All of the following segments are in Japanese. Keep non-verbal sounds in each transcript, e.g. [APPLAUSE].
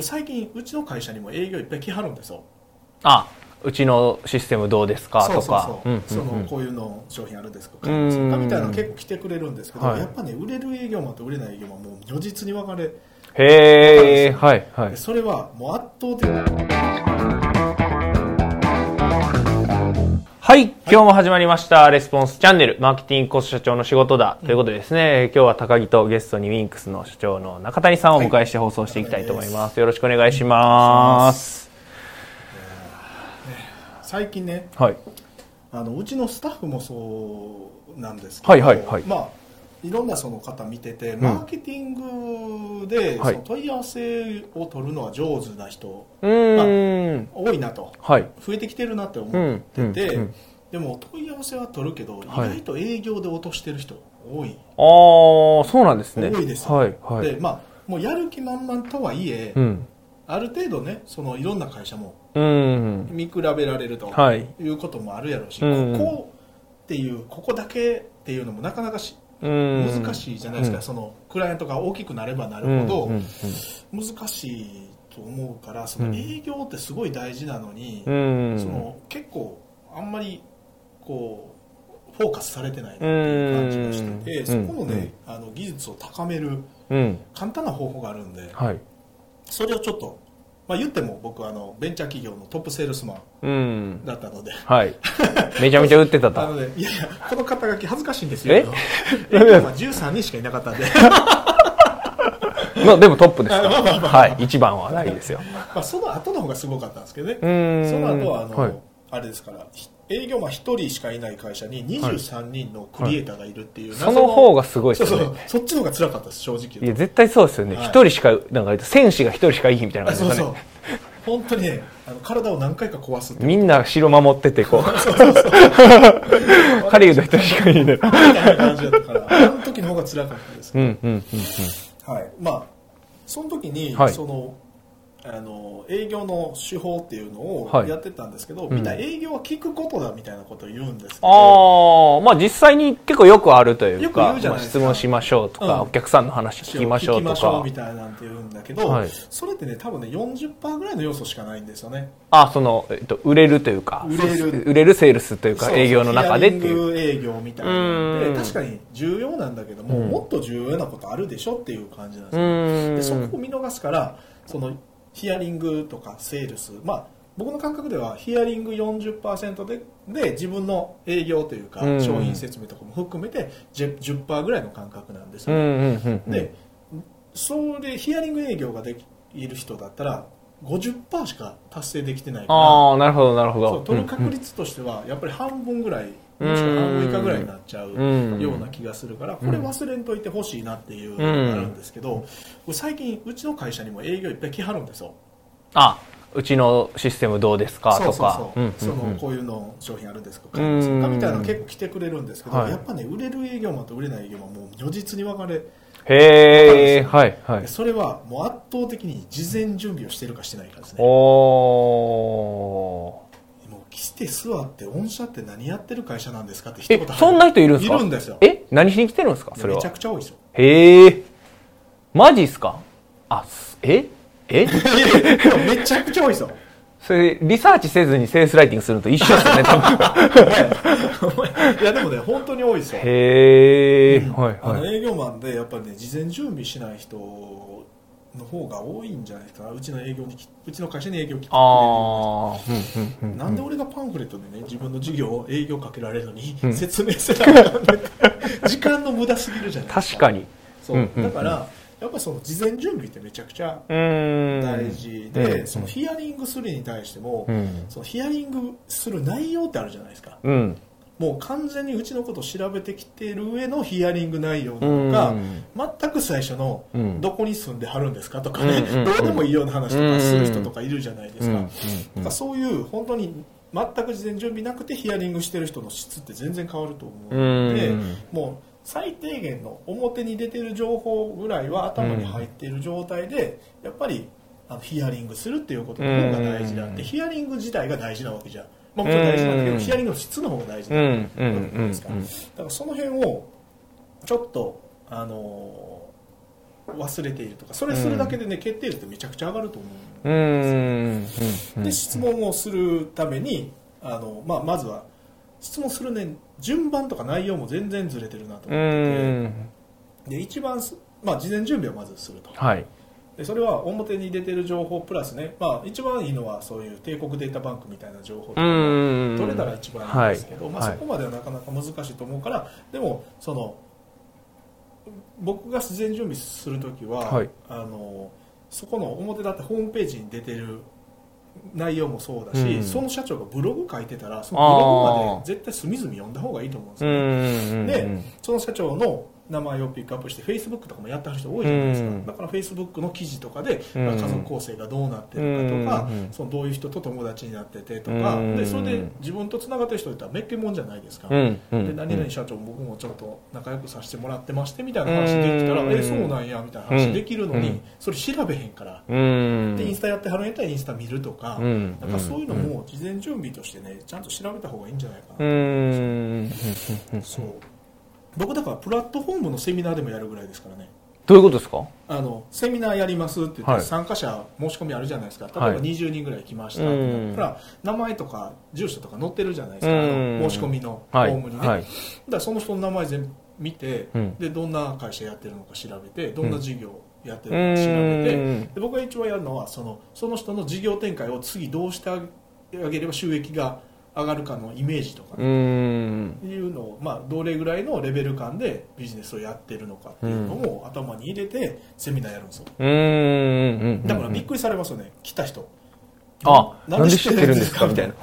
れ最近うちの会社にも営業いっぱい来はるんですよ。あうちのシステムどうですか？とか。こういうの商品あるんですかうんみたいなの結構来てくれるんですけど、はい。やっぱね売れる営業マンと売れない営業マンもう如実に分かれへえはいはい。でそれはもう圧倒的なはい、今日も始まりました、レスポンスチャンネル、マーケティングコス社長の仕事だ、ということでですね、今日は高木とゲストにウィンクスの社長の中谷さんをお迎えして放送していきたいと思います。よろしくお願いします。最近ねはい。あのうちのスタッフもそうなんですけど、はいはいはいまあいろんなその方見てて、マーケティングではいその問い合わせを取るのは上手な人うーん。多いなとはい。増えてきてるなって思うん。ってて、うんうんでも問い合わせは取るけど、はい意外と営業で落としてる人多い、ああ、そうなんですね。多いですよはい、はい。でまあもうやる気満々とはいえ、うん。ある程度ねそのいろんな会社もうん。見比べられるとはいいうこともあるやろうし、うんここっていうここだけっていうのもなかなかしうん。難しいじゃないですか、うんそのクライアントが大きくなればなるうん。ほどうん。難しいと思うからその営業ってすごい大事なのに、うん。その結構あんまりこうフォーカスされてないなっていう感じがしてて、うんそこのね、あの技術を高めるうん。簡単な方法があるんではい。それをちょっと、まあ、言っても僕はあのベンチャー企業のトップセールスマンうん。だったので。はい。[LAUGHS] めちゃめちゃ売ってたあと。のね、いやいや、この肩書き恥ずかしいんですよ。え？営業マン13人しかいなかったんで、[LAUGHS] まあ、でもトップですかあまあまあまあら。はい。一番はないですよ。まあ、その後の方がすごかったんですけどね。うん。その後はあの、はい。あれですから、ひ営業マン1人しかいない会社に23人のクリエイターがいるっていう、その方がすごいですそうよね。そっちの方が辛かったです、正直い。や絶対そうですよねはい一、人しかなんか戦士が一人しかいいみたいなあ感じですかそうそうね。本当にね、あの体を何回か壊す。みんな城守っててこう狩人一人しかいいねみたいな感じだったから、あの時の方が辛かったです。うんうんうんうんはい。まあ、その時に、はいその、あの営業の手法っていうのをはい。やってたんですけど、ん。みんな営業は聞くことだみたいなことを言うんですけど、ああまあ実際に結構よくあるというか質問しましょうとか、うんお客さんの話聞きましょうとか。みたいなんて言うんだけど、はい。それってね多分ね40%ぐらいの要素しかないんですよね。あその、えっと、売れるというか売れる。売れるセールスというか営業の中でっていう。グ営業みたいなで確かに重要なんだけども、うん。もっと重要なことあるでしょっていう感じなんですうよ、ーん。でそこを見逃すからそのヒアリングとかセールス。まあ僕の感覚ではヒアリング40%でで自分の営業というかうん。商品説明とかも含めて 10%, 10%ぐらいの感覚なんですよね、うんうんうんうん。でそれヒアリング営業ができる人だったら50%しか達成できてないから。ああなるほどなるほど。そう取る確率としてはやっぱり半分ぐらいもしくは半分以下ぐらいになっちゃううん。ような気がするからこれ忘れんといてほしいなっていうのがあるんですけど最近うちの会社にも営業いっぱい来はるんですよ。あうちのシステムどうですか？そうとか。そのこういうの商品あるんですかうみたいなの結構来てくれるんですけど、はい。やっぱね売れる営業マンと売れない営業マンもう如実に分かれへえはいはい。でそれはもう圧倒的に事前準備をしてるかしてないかですね。おー。もう来て座って御社って何やってる会社なんですかって一え言入るそんな人いるんですか？いるんですよ。え何しに来てるんですか？それは。めちゃくちゃ多いですよ。へえ。マジっすか？あすえ？え？[LAUGHS] めちゃくちゃ多いですよ。それリサーチせずにセールスライティングするのと一緒ですよね多分。[LAUGHS] いやでもね本当に多いですよ。へえ。はいあのはい営業マンでやっぱりね事前準備しない人の方が多いんじゃないですかうちの営業にきうちの会社に営業来てくれるああうんうんうんなんで俺がパンフレットでね自分の事業を営業かけられるのに、うん。説明せなあかんねん時間の無駄すぎるじゃない。ですか確かに。そう、だからやっぱりその事前準備ってめちゃくちゃ大事で、うん。そのヒアリングするに対しても、うん。そのヒアリングする内容ってあるじゃないですか。うんもう完全にうちのことを調べてきてる上のヒアリング内容なうん。のか、全く最初のうん。どこに住んではるんですかとかね、どうでもいいような話とかする人とかいるじゃないですか,、だからそういう本当に全く事前準備なくてヒアリングしてる人の質って全然変わると思うので、うん。もう最低限の表に出てる情報ぐらいは頭に入っている状態で、やっぱりあのヒアリングするっていうことの方が大事であって、うん。ヒアリング自体が大事なわけじゃまあもちろん大事なんだけど、うんヒアリングの質の方が大事かだからその辺をちょっとあの忘れているとかそれするだけでね、決定率ってめちゃくちゃ上がると思うん。うん。で質問をするためにあの、まあ、まずは質問するね順番とか内容も全然ずれてるなとう思っててで一番す、まあ、事前準備をまずするとはいでそれは表に出てる情報プラスね、まあ、一番いいのはそういう帝国データバンクみたいな情報とうか取れたら一番いいんですけど、まあ、はい。はいそこまではなかなか難しいと思うからでもその僕が事前準備するときは、はい。あのそこの表だってホームページに出てる内容もそうだし、うんその社長がブログ書いてたらそのブログまで絶対隅々読んだ方がいいと思うんですうよ、ーん。でその社長の名前をピックアップしてフェイスブックとかもやってる人多いじゃないですか、うん。だからフェイスブックの記事とかで、うん。まあ家族構成がどうなってるかとか、うんそのどういう人と友達になっててとか、うんでそれで自分とつながってる人いたらめっけもんじゃないですか、で何々社長僕もちょっと仲良くさせてもらってましてみたいな話できたら、うんえそうなんやみたいな話できるのに、うん。それ調べへんから、でインスタやってはるんやったらインスタ見るとか、うん。なんかそういうのも事前準備としてねちゃんと調べた方がいいんじゃないかなうーん。そう僕だからプラットフォームのセミナーでもやるぐらいですからね。どういうことですか？あのセミナーやりますって言って、はい。参加者申し込みあるじゃないですか。例えばはい20人ぐらい来ましたってなったら、名前とか住所とか載ってるじゃないですか、申し込みのフォはい。ームにね、はい。だからその人の名前全部見て、うん。でどんな会社やってるのか調べてどんな事業やってるのか調べて、うん。で僕が一番やるのはそのその人の事業展開を次どうしてあげれば収益が上がるかのイメージとかうーん。いうのを、まあ、どれぐらいのレベル感でビジネスをやってるのかっていうのを頭に入れてセミナーやるんですよ。だからびっくりされますよね。来た人。あなんで知ってるんですか？みたいな。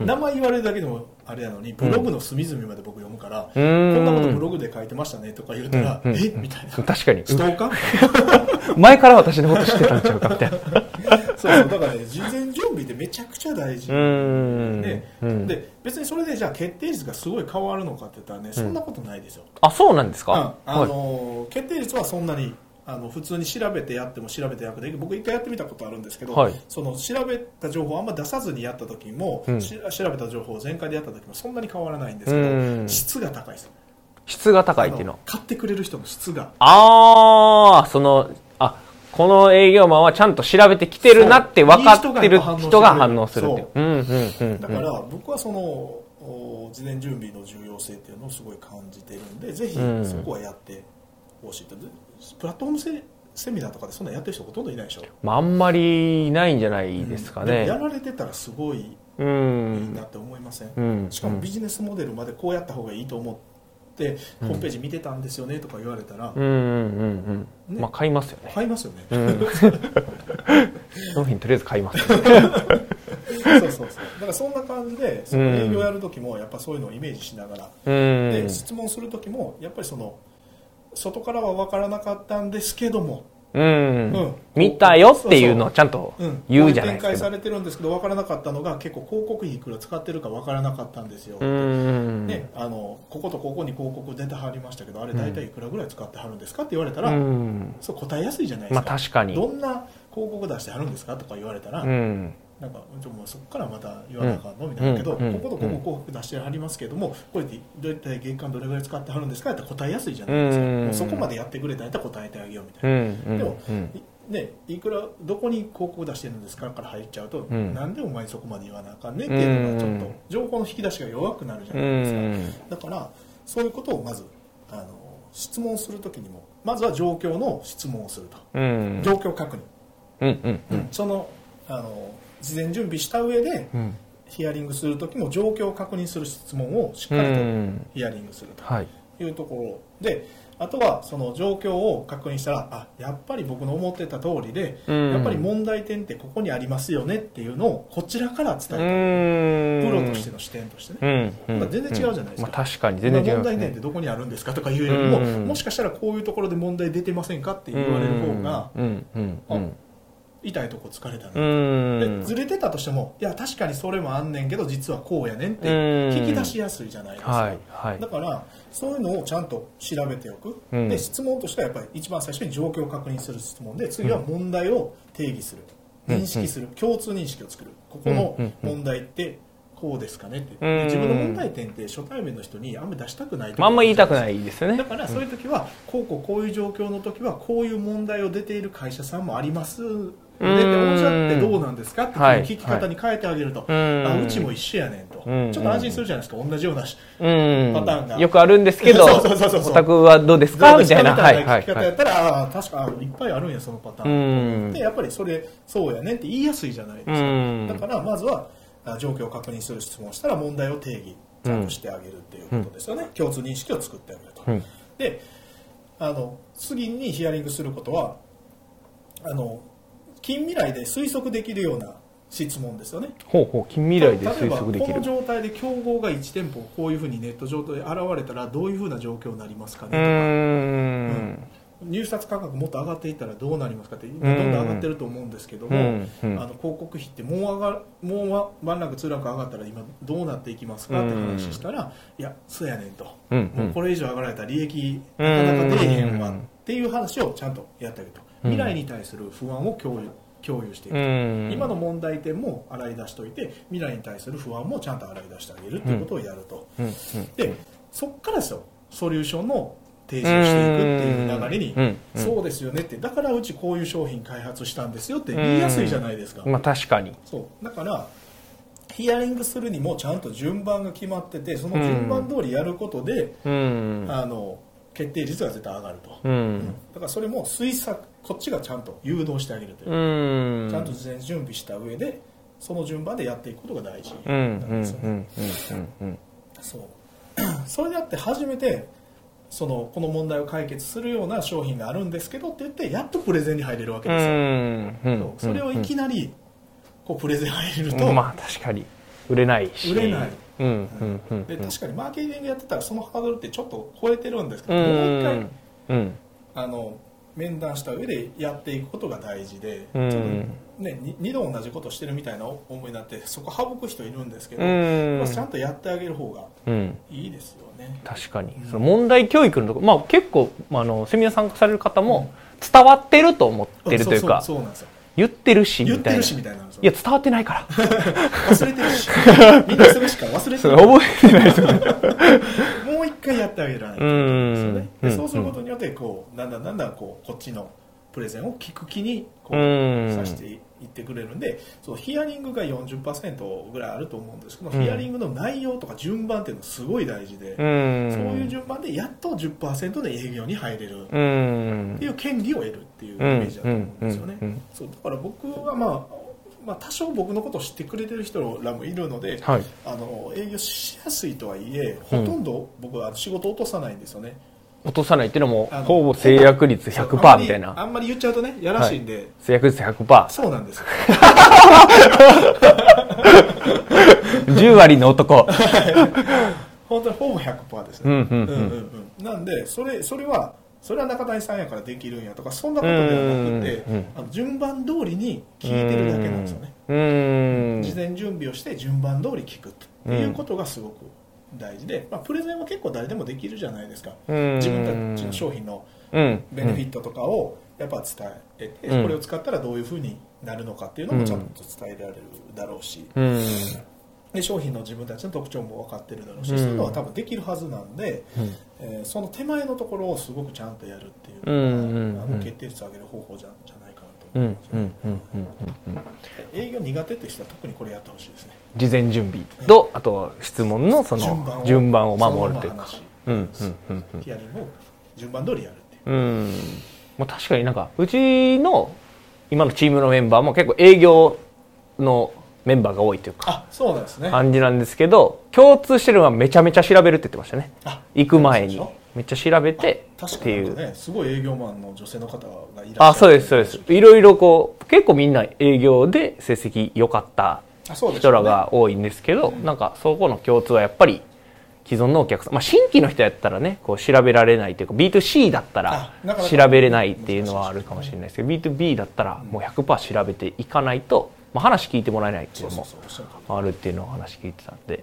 名前言われるだけでもあれなのにブログの隅々まで僕読むから、こんなことブログで書いてましたねとか言ったら、うん。うん。え？みたいな。確かに。ストーカー？[LAUGHS] 前から私のこと知ってたんちゃうかみたいななそうだからね事前準備ってめちゃくちゃ大事。でうん。で別にそれでじゃあ決定率がすごい変わるのかって言ったらねそんなことないですよ、あそうなんですうん。かあはい。の決定率はそんなにあの普通に調べてやっても調べてやって僕一回やってみたことあるんですけど、はい。その調べた情報をあんま出さずにやった時も、うん。し調べた情報を全開でやった時もそんなに変わらないんですけど、うん。質が高いです質が高いっていうの買ってくれる人の質が。ああそのあこの営業マンはちゃんと調べてきてるなって分かってる人が反応するっていう。だから僕はそのお事前準備の重要性っていうのをすごい感じてるんでぜひうん。そこはやってほしいと、でプラットフォームセセミナーとかでそんなんやってる人ほとんどいないでしょ。まああんまりいないんじゃないですかね。でもやられてたらすごいういいんなって思いません、うん。しかもビジネスモデルまでこうやった方がいいと思って、ホームページ見てたんですよねとか言われたら、うんうんうんうん。ね。まあ買いますよね。買いますよね、うん。[LAUGHS] 商品とりあえず買います。そうそうそう。だからそんな感じでそのうん営業やる時もやっぱそういうのをイメージしながら、うん。で質問する時もやっぱりその外からは分からなかったんですけども、うん。うん。見たよっていうのをちゃんとうん、言うじゃないこういう展開ですかされてるんですけど分からなかったのが結構広告費いくら使ってるか分からなかったんですよ、うん。ね、あのこことここに広告出てはりましたけどあれ大体いくらぐらい使ってはるんですかって言われたら、うん。そう答えやすいじゃないですまあか、確かに。どんな広告出してはるんですかとか言われたら、うんなんかちょもうそこからまた言わなあかんの？みたいなけど、うんうんこことここ広告出してはりますけどもこれでどういった月間どれぐらい使ってはるんですかって答えやすいじゃないですか、そこまでやってくれたら答えてあげようみたういな、んうんでもうんね、いくらどこに広告出してるんですかから入っちゃうと、んなんでお前そこまで言わなあかんねっていうのがちょっと情報の引き出しが弱くなるじゃうないですか、んだからそういうことをまずあの質問するときにもまずは状況の質問をすると、うん状況確認、うんうんそのあの事前準備した上でうん。ヒアリングするときも状況を確認する質問をしっうかりとん。ヒアリングするはい。というところであとはその状況を確認したらあやっぱり僕の思ってた通りで、うん。やっぱり問題点ってここにありますよねっていうのをこちらから伝うえんる。プロとしての視点としてね、うん。全然違うじゃないですか。まあ確かに全然違う問題点ってどこにあるんですかとかいうよりも、うん。もしかしたらこういうところで問題出てませんかって言われる方がうん。うん。うん痛いとこ疲れたうな、ん。でずれてたとしてもいや確かにそれもあんねんけど実はこうやねんってうん。聞き出しやすいじゃないですか、はいはい。だからそういうのをちゃんと調べておく、うん。で質問としてはやっぱり一番最初に状況を確認する質問で次は問題を定義する、認識する、共通認識を作る。ここの問題ってこうですかねって。自分の問題点って初対面の人にあんまり出したくないまああんま言いたくいないですよね。だからそういう時は、こうこうこういう状況の時はこういう問題を出ている会社さんもありますよねっておってどうなんですか？ってはい。聞き方に変えてあげると、うん。あうちも一緒やねんと、うん。ちょっと安心するじゃないですか？同じようなし。うん。パターンが。よくあるんですけど [LAUGHS] そうそうそうそうお宅はどうですか？みたいな。聞き方やったら、ああ確かいっぱいあるんやそのパターン、う。んでやっぱりそれそう。やねって言いやすいじゃないですか、う。んだからまずはあ状況を確認する質問をしたら問題を定義ちゃんとしてあげるっていう。ことですよね、共通認識を作ってあげると、う。んであの次にヒアリングすることはあの近未来で推測できるような質問ですよね。ほうほう近未来で推測できる。この状態で競合が1店舗こういうふうにネット上で現れたらどういうふうな状況になりますかねとうか、ん。入札価格もっと上がっていったらどうなりますかってどんどん上がってると思うんですけども、うん。うん。あの広告費ってもう上がもうワワンランクツーランク上がったら今どうなっていきますかって話したら、いやそうやねんと、うん。うん。もうこれ以上上がられたら利益なかなか出えへんわっていう話をちゃんとやってあげると。うん未来に対する不安を共有共有していく。うと、ん。今の問題点も洗い出しておいて未来に対する不安もちゃんと洗い出してあげるっていうことをやると、うん。うん。でそっからですよ。ソリューションの提示をしていくっていう流れに、そうですよねって。だからうちこういう商品開発したんですよって言いやすいじゃないですか、まあ確かに。そう。だからヒアリングするにもちゃんと順番が決まっててその順番通りやることで、うん。あの決定率が絶対上がると、ううん。んだからそれも推測こっちがちゃんと誘導してあげるという。う、ん。ちゃんと事前準備した上でその順番でやっていくことが大事。なん。ですそう。[CLEARS THROAT] それであって初めてそのこの問題を解決するような商品があるんですけどって言ってやっとプレゼンに入れるわけうですよ、ん。うん。それをいきなりこうプレゼン入れると、うん。まあ確かに。売れないし。売れないで確かにマーケティングやってたらそのハードルってちょっと超えてるんですけうど、もう一回んうん。あの面談した上でやっていくことが大事で、うん。ちょっとね、に二度同じことしてるみたいな思いになってそこ省く人いるんですけど、うん。まあちゃんとやってあげる方がうん。いいですよね。確かに。その問題教育のところ、まあ、結構、まあ、あのセミナー参加される方も伝わってると思ってるというか。そうなんですよ言ってるしみたいな。いや伝わってないから。[LAUGHS] 忘れてるし。[LAUGHS] みんなそれしか忘れてそるれ覚えてない。ですよねもう一回やってあげられないそうすることによってこうだんだんだんだんこうこっちのプレゼンを聞く気にこううん。させていってくれるんでそうヒアリングが40%ぐらいあると思うんですけど、うん。ヒアリングの内容とか順番っていうのはすごい大事で、うん。そういう順番でやっと10%で営業に入れる。っうん。ていう権利を得るっていうイメージだと思うんですよね、そうだから僕はまあまあ、多少僕のことを知ってくれてる人らもいるので、はい。あの営業しやすいとはいえほとんど僕は仕事落とさないんですよね、落とさないっていうのもほぼ制約率そう100%みたいな。あんまりあんまり言っちゃうとねやらしいんで、制約率100%そうなんですよ。[LAUGHS] 10割の男。[LAUGHS] 本当にほぼ100%ですね、うんうんうん。うんうんなんでそれそれはそれは中谷さんやからできるんやとかそんなことではなくて順番通りに聞いてるだけなんですよね。うん。事前準備をして順番通り聞くっていうことがすごく大事で、まあ、プレゼンは結構誰でもできるじゃないですか。うん。自分たちの商品のうん。ベネフィットとかをやっぱ伝えて、うん。これを使ったらどういうふうになるのかっていうのもちゃんと伝えられるだろうし、うん。で商品の自分たちの特徴も分かってるだろうし、うん。そういうのは多分できるはずなんで、うん。えーその手前のところをすごくちゃんとやるっていうのが、うんあの決定率を上げる方法じゃじゃないかな。とうん思います、うんうんうんうん。営業苦手って人は特にこれやってほしいですね。事前準備。とあと質問のその順番を守るというか。うんうんうんうん。ヒアリングを順番通りやるっていう。うん。まあ、確かになんかうちの今のチームのメンバーも結構営業のメンバーが多いというかあそうなんですね。感じなんですけど共通してるのはめちゃめちゃ調べるって言ってましたね。あ行く前にめっちゃ調べてっていう。にねすごい営業マンの女性の方がいらっしゃる。あそうですそうです。いろいろこう結構みんな営業で成績良かったあそうです人らが多いんですけど、なんかそこの共通はやっぱり既存のお客さん、まあ、新規の人やったらねこう調べられないというか B2C だったら調べれないっていうのはあるかもしれないですけど B2B だったらもう100%調べていかないと、まあ、話聞いてもらえないっていうのもあるっていうのを話聞いてたんで。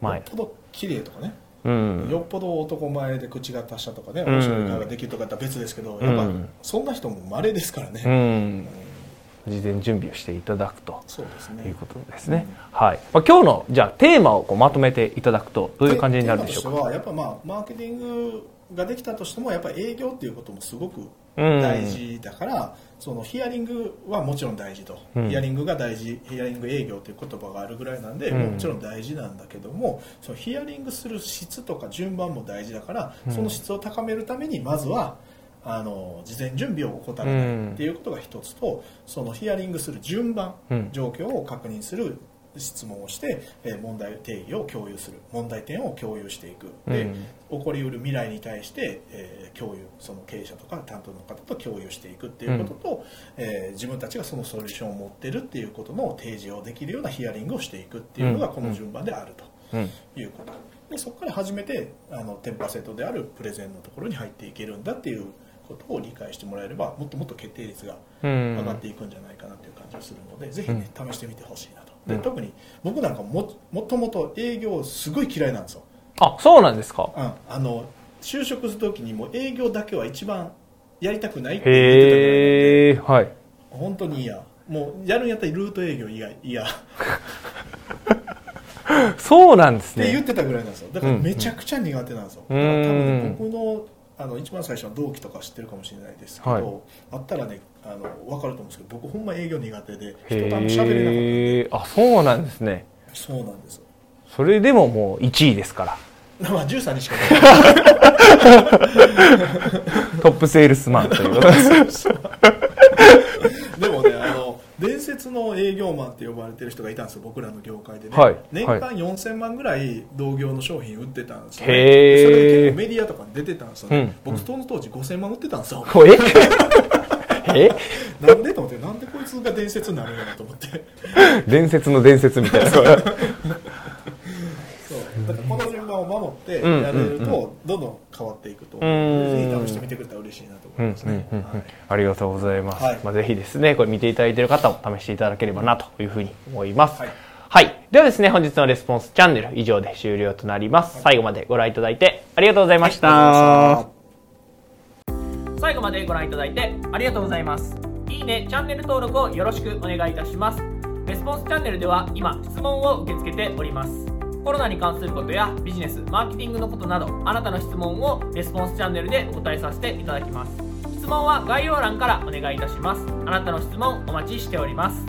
まあよっぽど綺麗とかね、うん。よっぽど男前で口が達者とかねん。面白い会話ができるとかだったら別ですけど、やっぱうんそんな人も稀ですからね、うん。事前準備をしていただくと。そうですね。いうことですね、はい、まあ、今日のじゃあテーマをこうまとめていただくとどういう感じになるでしょうか？テーマとしてはやっぱまあマーケティングができたとしてもやっぱ営業っていうこともすごく大事だから、そのヒアリングはもちろん大事と、うん。ヒアリングが大事ヒアリング営業という言葉があるぐらいなんで、うん。もちろん大事なんだけどもそのヒアリングする質とか順番も大事だから、うん。その質を高めるためにまずはあの事前準備を怠らないっていうことが一つとそのヒアリングする順番、うん。状況を確認する質問をして、えー問題定義を共有する。問題点を共有していく。で、うん。起こりうる未来に対して、えー共有その経営者とか担当の方と共有していくっていうことと、えー自分たちがそのソリューションを持ってるっていうことの提示をできるようなヒアリングをしていくっていうのがうん。この順番であるうん。ということ。でそこから初めてあの10%であるプレゼンのところに入っていけるんだっていうことを理解してもらえればもっともっと決定率がうん。上がっていくんじゃないかなという感じがするので、ぜひね、試してみてほしいなとで、うん。特に僕なんかももともと営業すごい嫌いなんですよ。あそうなんですか。うん、あの就職するときにもう営業だけは一番やりたくないって言ってたぐらへえはい。本当に嫌。もうやるんやったらルート営業以外嫌。っ [LAUGHS] そうなんですね。て言ってたぐらいなんですよ。だからうんめちゃくちゃ苦手なんですよ、うん。だから多分ね僕のあの一番最初の同期とか知ってるかもしれないですけど、はい。あったらねあの分かると思うんですけど僕ほんま営業苦手で人とあんま喋れなかったあそうなんですね。そうなんですそれでももう1位ですから。まあ13にしかトップセールスマンということで。す [LAUGHS] でもねあの伝説の営業マンって呼ばれてる人がいたんですよ僕らの業界でね、はい年間4000万ぐらい同業の商品売ってたんですよ、ね、へそれで結構メディアとかに出てたんですよね、うん僕その当時5000万売ってたんですよ。[LAUGHS] [LAUGHS] え？なんでと思ってなんでこいつが伝説になるんやなと思って。伝説の伝説みたいな。そう。だからこの順番を守ってうんやれるうんとどんどん変わっていくと。ぜひ試してみてくれたら嬉しいなとうん思いますね、うんうんうん。はいありがとうございます、はい。まあ、ぜひですねこれ見ていただいている方も試していただければなというふうに思います。はい。はい、ではですね本日のレスポンスチャンネル以上で終了となります、最後までご覧いただいてありがとうございました、あ最後までご覧いただいてありがとうございます。いいねチャンネル登録をよろしくお願いいたします。レスポンスチャンネルでは今質問を受け付けております。コロナに関することやビジネスマーケティングのことなどあなたの質問をレスポンスチャンネルでお答えさせていただきます。質問は概要欄からお願いいたします。あなたの質問お待ちしております。